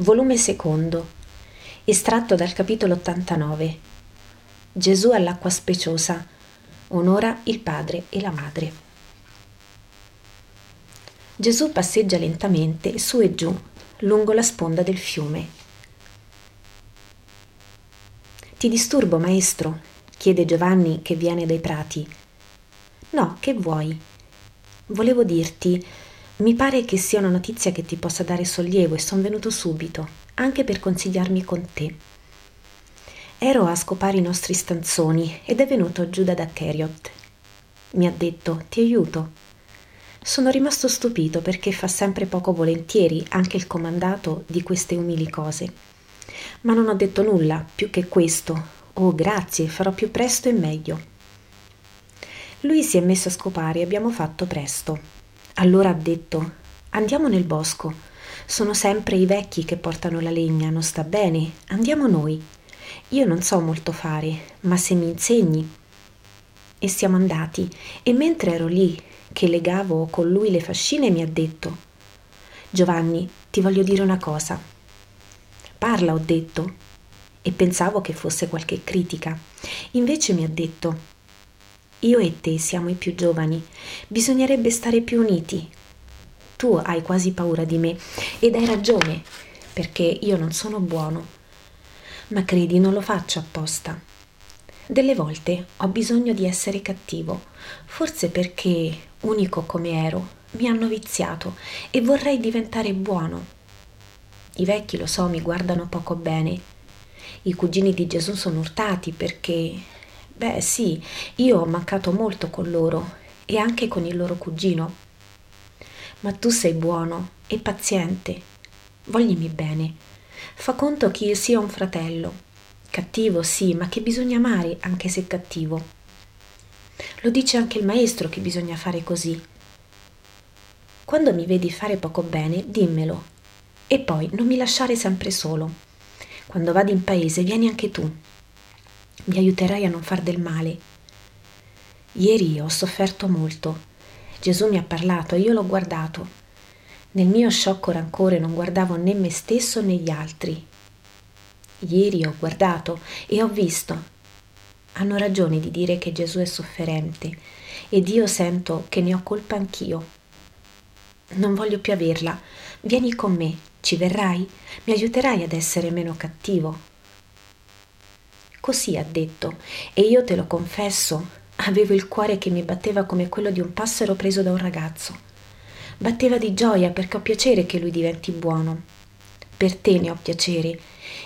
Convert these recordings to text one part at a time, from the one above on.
volume secondo, estratto dal capitolo 89. Gesù all'acqua speciosa, onora il padre e la madre. Gesù passeggia lentamente su e giù lungo la sponda del fiume. Ti disturbo, maestro? chiede Giovanni che viene dai prati. No, che vuoi? Volevo dirti, mi pare che sia una notizia che ti possa dare sollievo e son venuto subito, anche per consigliarmi con te. Ero a scopare i nostri stanzoni ed è venuto Giuda da Keriot. Mi ha detto, ti aiuto. Sono rimasto stupito perché fa sempre poco volentieri anche il comandato di queste umili cose. Ma non ho detto nulla, più che questo. Oh, grazie, farò più presto e meglio. Lui si è messo a scopare e abbiamo fatto presto. Allora ha detto Andiamo nel bosco. Sono sempre i vecchi che portano la legna, non sta bene. Andiamo noi. Io non so molto fare, ma se mi insegni. E siamo andati, e mentre ero lì, che legavo con lui le fascine, mi ha detto Giovanni, ti voglio dire una cosa. Parla, ho detto, e pensavo che fosse qualche critica. Invece mi ha detto io e te siamo i più giovani, bisognerebbe stare più uniti. Tu hai quasi paura di me ed hai ragione, perché io non sono buono. Ma credi, non lo faccio apposta. Delle volte ho bisogno di essere cattivo, forse perché, unico come ero, mi hanno viziato e vorrei diventare buono. I vecchi, lo so, mi guardano poco bene. I cugini di Gesù sono urtati perché Beh sì, io ho mancato molto con loro e anche con il loro cugino. Ma tu sei buono e paziente. Voglimi bene. Fa conto che io sia un fratello. Cattivo sì, ma che bisogna amare anche se cattivo. Lo dice anche il maestro che bisogna fare così. Quando mi vedi fare poco bene, dimmelo. E poi non mi lasciare sempre solo. Quando vado in paese, vieni anche tu mi aiuterai a non far del male. Ieri ho sofferto molto. Gesù mi ha parlato e io l'ho guardato. Nel mio sciocco rancore non guardavo né me stesso né gli altri. Ieri ho guardato e ho visto. Hanno ragione di dire che Gesù è sofferente ed io sento che ne ho colpa anch'io. Non voglio più averla. Vieni con me, ci verrai? Mi aiuterai ad essere meno cattivo? Così ha detto, e io te lo confesso, avevo il cuore che mi batteva come quello di un passero preso da un ragazzo. Batteva di gioia perché ho piacere che lui diventi buono. Per te ne ho piacere.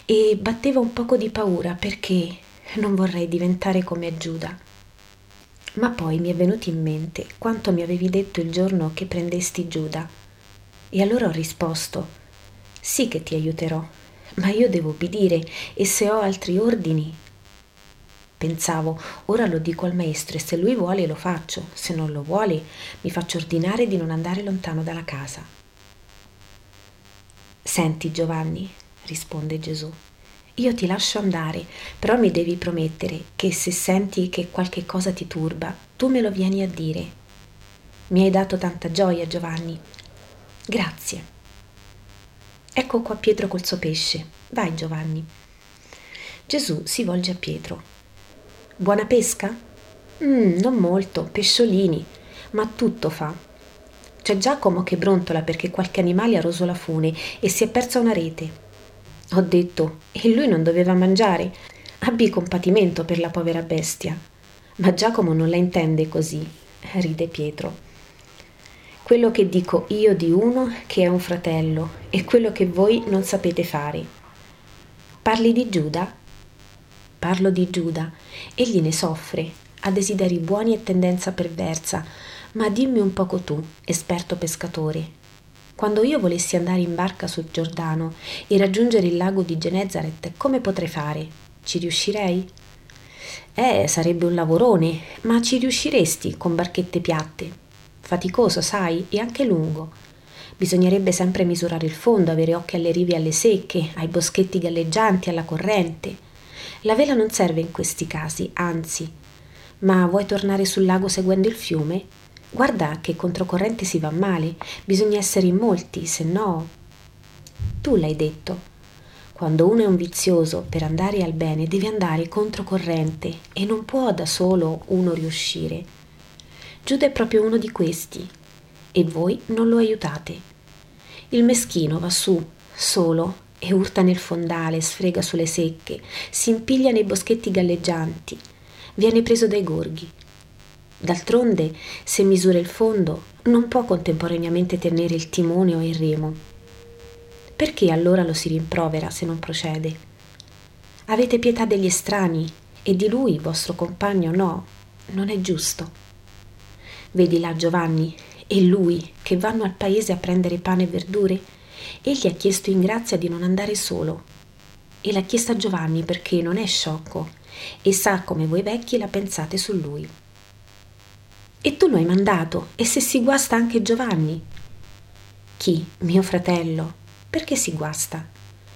E batteva un poco di paura perché non vorrei diventare come Giuda. Ma poi mi è venuto in mente quanto mi avevi detto il giorno che prendesti Giuda. E allora ho risposto, sì che ti aiuterò, ma io devo obbedire e se ho altri ordini Pensavo, ora lo dico al maestro e se lui vuole lo faccio, se non lo vuole mi faccio ordinare di non andare lontano dalla casa. Senti Giovanni, risponde Gesù, io ti lascio andare, però mi devi promettere che se senti che qualche cosa ti turba, tu me lo vieni a dire. Mi hai dato tanta gioia, Giovanni. Grazie. Ecco qua Pietro col suo pesce. Vai, Giovanni. Gesù si volge a Pietro. Buona pesca? Mm, non molto, pesciolini, ma tutto fa. C'è Giacomo che brontola perché qualche animale ha roso la fune e si è persa una rete. Ho detto, e lui non doveva mangiare? Abbi compatimento per la povera bestia. Ma Giacomo non la intende così, ride Pietro. Quello che dico io di uno che è un fratello e quello che voi non sapete fare. Parli di Giuda? Parlo di Giuda. Egli ne soffre, ha desideri buoni e tendenza perversa, ma dimmi un poco tu, esperto pescatore. Quando io volessi andare in barca sul Giordano e raggiungere il lago di Genezaret, come potrei fare? Ci riuscirei? Eh, sarebbe un lavorone, ma ci riusciresti con barchette piatte. Faticoso, sai, e anche lungo. Bisognerebbe sempre misurare il fondo, avere occhi alle rive e alle secche, ai boschetti galleggianti, alla corrente. La vela non serve in questi casi, anzi. Ma vuoi tornare sul lago seguendo il fiume? Guarda che controcorrente si va male, bisogna essere in molti, se no. Tu l'hai detto. Quando uno è un vizioso, per andare al bene deve andare controcorrente e non può da solo uno riuscire. Giuda è proprio uno di questi e voi non lo aiutate. Il meschino va su, solo, e urta nel fondale, sfrega sulle secche, si impiglia nei boschetti galleggianti, viene preso dai gorghi. D'altronde, se misura il fondo, non può contemporaneamente tenere il timone o il remo. Perché allora lo si rimprovera se non procede? Avete pietà degli estranei e di lui, vostro compagno, no, non è giusto. Vedi là Giovanni e lui che vanno al paese a prendere pane e verdure? Egli ha chiesto in grazia di non andare solo. E l'ha chiesta a Giovanni perché non è sciocco e sa come voi vecchi la pensate su lui. E tu lo hai mandato, e se si guasta anche Giovanni? Chi? Mio fratello. Perché si guasta?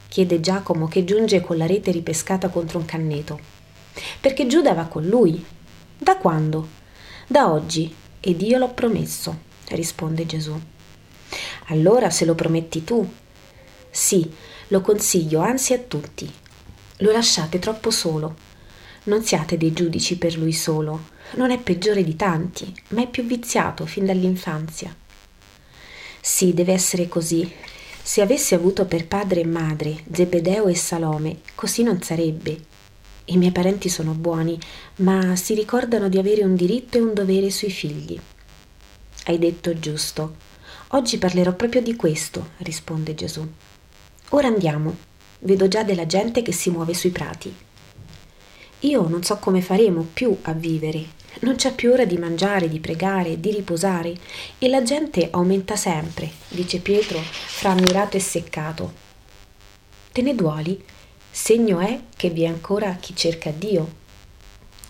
chiede Giacomo che giunge con la rete ripescata contro un canneto. Perché Giuda va con lui. Da quando? Da oggi, ed io l'ho promesso, risponde Gesù. Allora se lo prometti tu. Sì, lo consiglio anzi a tutti. Lo lasciate troppo solo. Non siate dei giudici per lui solo, non è peggiore di tanti, ma è più viziato fin dall'infanzia. Sì, deve essere così. Se avessi avuto per padre e madre Zebedeo e Salome, così non sarebbe. I miei parenti sono buoni, ma si ricordano di avere un diritto e un dovere sui figli. Hai detto giusto. Oggi parlerò proprio di questo, risponde Gesù. Ora andiamo. Vedo già della gente che si muove sui prati. Io non so come faremo più a vivere non c'è più ora di mangiare, di pregare, di riposare e la gente aumenta sempre, dice Pietro, fra ammirato e seccato. Te ne duoli? Segno è che vi è ancora chi cerca Dio.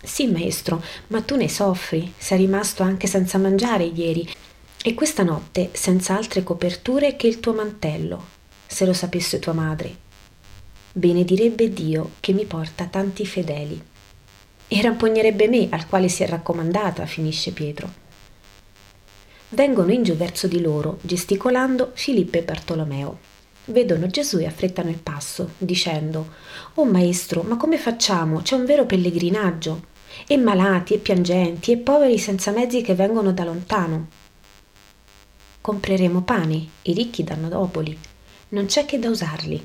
Sì, maestro, ma tu ne soffri, sei rimasto anche senza mangiare ieri e questa notte senza altre coperture che il tuo mantello, se lo sapesse tua madre. Benedirebbe Dio che mi porta tanti fedeli e rampognerebbe me al quale si è raccomandata, finisce Pietro. Vengono in giù verso di loro, gesticolando Filippo e Bartolomeo. Vedono Gesù e affrettano il passo, dicendo Oh maestro, ma come facciamo? C'è un vero pellegrinaggio. E malati, e piangenti, e poveri senza mezzi che vengono da lontano. Compreremo pane, i ricchi danno d'opoli. Non c'è che da usarli.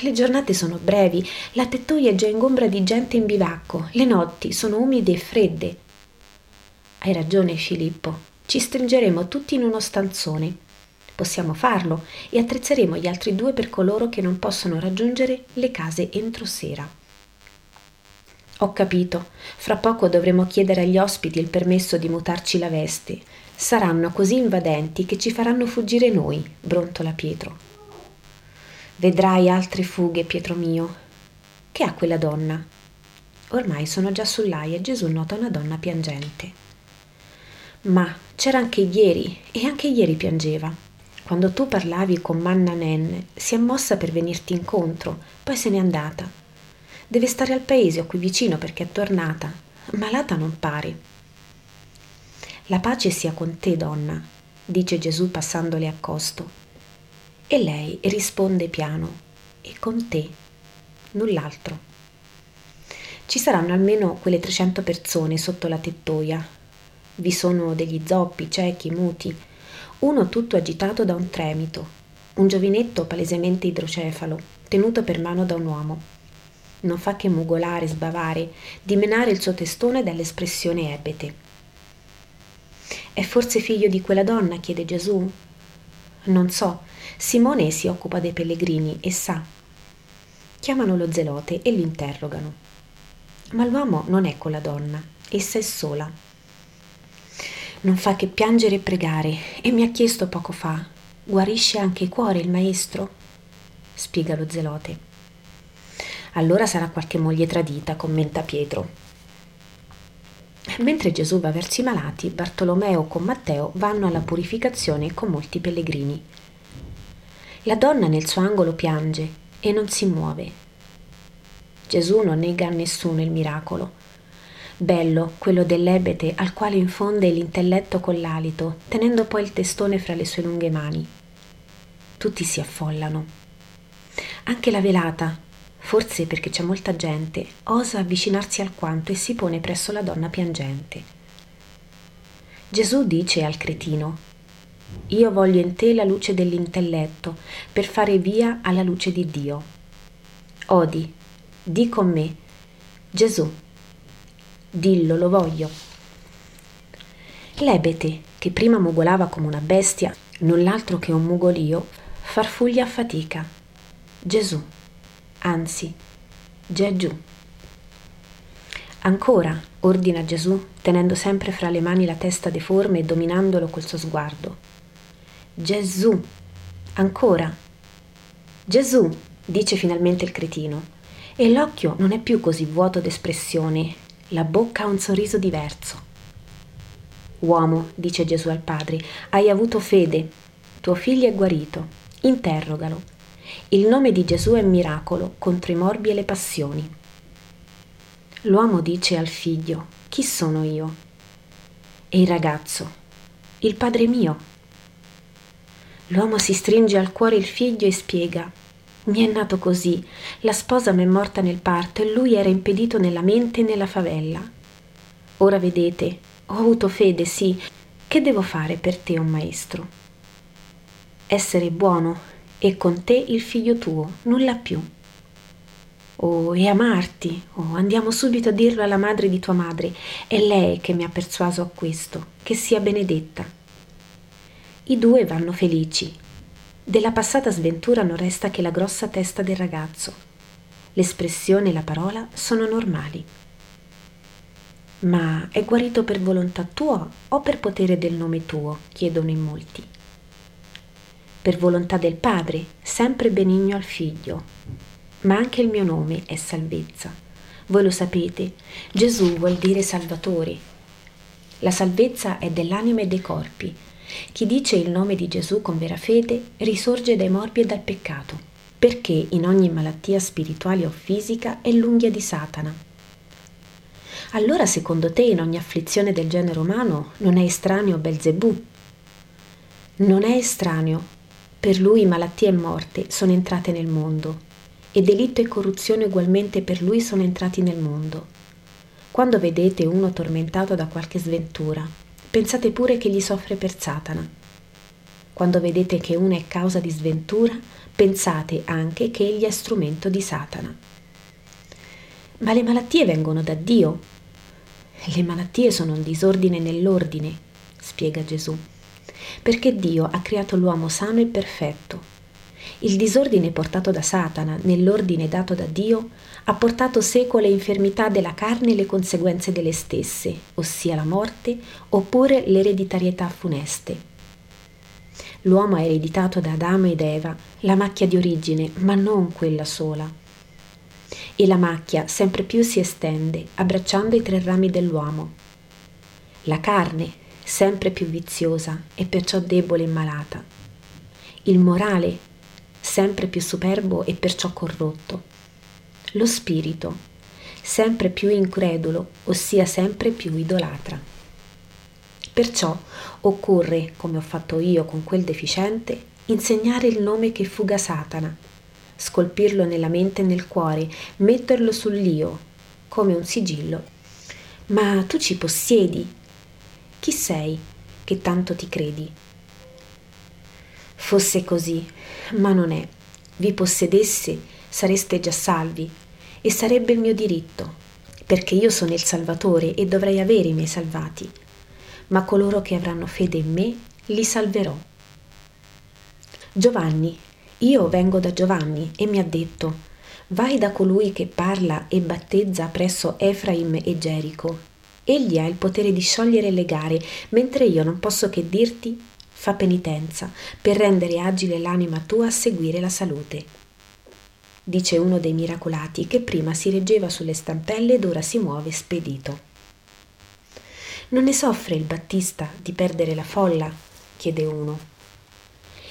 Le giornate sono brevi, la tettoia è già ingombra di gente in bivacco, le notti sono umide e fredde. Hai ragione, Filippo, ci stringeremo tutti in uno stanzone. Possiamo farlo e attrezzeremo gli altri due per coloro che non possono raggiungere le case entro sera. Ho capito, fra poco dovremo chiedere agli ospiti il permesso di mutarci la veste. Saranno così invadenti che ci faranno fuggire noi, brontola Pietro. Vedrai altre fughe, Pietro mio. Che ha quella donna? Ormai sono già sull'aia e Gesù nota una donna piangente. Ma c'era anche ieri, e anche ieri piangeva. Quando tu parlavi con Manna Nen, si è mossa per venirti incontro, poi se n'è andata. Deve stare al paese o qui vicino perché è tornata. Malata non pare. La pace sia con te, donna, dice Gesù passandole accosto. E lei risponde piano, e con te, null'altro. Ci saranno almeno quelle 300 persone sotto la tettoia. Vi sono degli zoppi, ciechi, muti, uno tutto agitato da un tremito, un giovinetto palesemente idrocefalo, tenuto per mano da un uomo. Non fa che mugolare, sbavare, dimenare il suo testone dall'espressione ebete. È forse figlio di quella donna? chiede Gesù. Non so, Simone si occupa dei pellegrini e sa. Chiamano lo zelote e l'interrogano. Ma l'uomo non è con la donna, essa è sola. Non fa che piangere e pregare e mi ha chiesto poco fa, guarisce anche il cuore il maestro? spiega lo zelote. Allora sarà qualche moglie tradita, commenta Pietro. Mentre Gesù va verso i malati, Bartolomeo con Matteo vanno alla purificazione con molti pellegrini. La donna nel suo angolo piange e non si muove. Gesù non nega a nessuno il miracolo. Bello quello dell'ebete al quale infonde l'intelletto con l'alito, tenendo poi il testone fra le sue lunghe mani. tutti si affollano. Anche la velata, forse perché c'è molta gente, osa avvicinarsi alquanto e si pone presso la donna piangente. Gesù dice al cretino, Io voglio in te la luce dell'intelletto per fare via alla luce di Dio. Odi, di con me, Gesù, dillo, lo voglio. L'ebete, che prima mugolava come una bestia, null'altro che un mugolio, farfuglia a fatica. Gesù, anzi, Gesù. Ancora, ordina Gesù, tenendo sempre fra le mani la testa deforme e dominandolo col suo sguardo. Gesù, ancora. Gesù, dice finalmente il cretino, e l'occhio non è più così vuoto d'espressione, la bocca ha un sorriso diverso. Uomo, dice Gesù al padre, hai avuto fede, tuo figlio è guarito, interrogalo. Il nome di Gesù è miracolo contro i morbi e le passioni. L'uomo dice al figlio, chi sono io? E il ragazzo, il padre mio. L'uomo si stringe al cuore il figlio e spiega, mi è nato così, la sposa m'è morta nel parto e lui era impedito nella mente e nella favella. Ora vedete, ho avuto fede, sì, che devo fare per te, un maestro? Essere buono e con te il figlio tuo, nulla più. Oh, e amarti, oh, andiamo subito a dirlo alla madre di tua madre, è lei che mi ha persuaso a questo, che sia benedetta. I due vanno felici, della passata sventura non resta che la grossa testa del ragazzo. L'espressione e la parola sono normali. Ma è guarito per volontà tua o per potere del nome tuo? chiedono in molti. Per volontà del Padre, sempre benigno al Figlio. Ma anche il mio nome è salvezza. Voi lo sapete, Gesù vuol dire Salvatore. La salvezza è dell'anima e dei corpi chi dice il nome di Gesù con vera fede risorge dai morbi e dal peccato, perché in ogni malattia spirituale o fisica è l'unghia di Satana. Allora, secondo te, in ogni afflizione del genere umano non è estraneo Belzebù? Non è estraneo. Per lui malattia e morte sono entrate nel mondo e delitto e corruzione ugualmente per lui sono entrati nel mondo. Quando vedete uno tormentato da qualche sventura, pensate pure che gli soffre per Satana. Quando vedete che uno è causa di sventura, pensate anche che egli è strumento di Satana. Ma le malattie vengono da Dio. Le malattie sono un disordine nell'ordine, spiega Gesù, perché Dio ha creato l'uomo sano e perfetto il disordine portato da Satana nell'ordine dato da Dio ha portato seco le infermità della carne e le conseguenze delle stesse, ossia la morte oppure l'ereditarietà funeste. L'uomo ha ereditato da Adamo ed Eva la macchia di origine, ma non quella sola. E la macchia sempre più si estende, abbracciando i tre rami dell'uomo. La carne, sempre più viziosa e perciò debole e malata. Il morale, sempre più superbo e perciò corrotto. Lo spirito, sempre più incredulo, ossia sempre più idolatra. Perciò occorre, come ho fatto io con quel deficiente, insegnare il nome che fuga Satana, scolpirlo nella mente e nel cuore, metterlo sull'io, come un sigillo. Ma tu ci possiedi. Chi sei che tanto ti credi? Fosse così, ma non è. Vi possedesse, sareste già salvi, e sarebbe il mio diritto, perché io sono il Salvatore e dovrei avere i miei salvati. Ma coloro che avranno fede in me, li salverò. Giovanni, io vengo da Giovanni e mi ha detto, vai da colui che parla e battezza presso Efraim e Gerico. Egli ha il potere di sciogliere le gare, mentre io non posso che dirti fa penitenza per rendere agile l'anima tua a seguire la salute. Dice uno dei miracolati che prima si reggeva sulle stampelle ed ora si muove spedito. Non ne soffre il Battista di perdere la folla? chiede uno.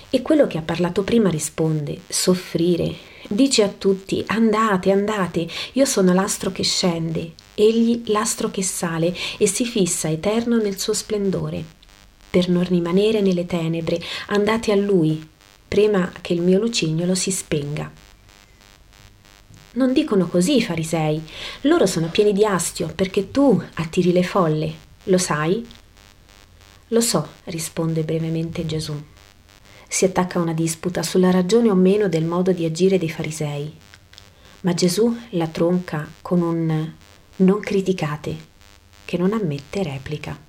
E quello che ha parlato prima risponde, soffrire. Dice a tutti, andate, andate, io sono l'astro che scende, egli l'astro che sale e si fissa eterno nel suo splendore per non rimanere nelle tenebre, andate a Lui, prima che il mio lucignolo si spenga. Non dicono così i farisei, loro sono pieni di astio perché tu attiri le folle, lo sai? Lo so, risponde brevemente Gesù. Si attacca una disputa sulla ragione o meno del modo di agire dei farisei, ma Gesù la tronca con un non criticate che non ammette replica.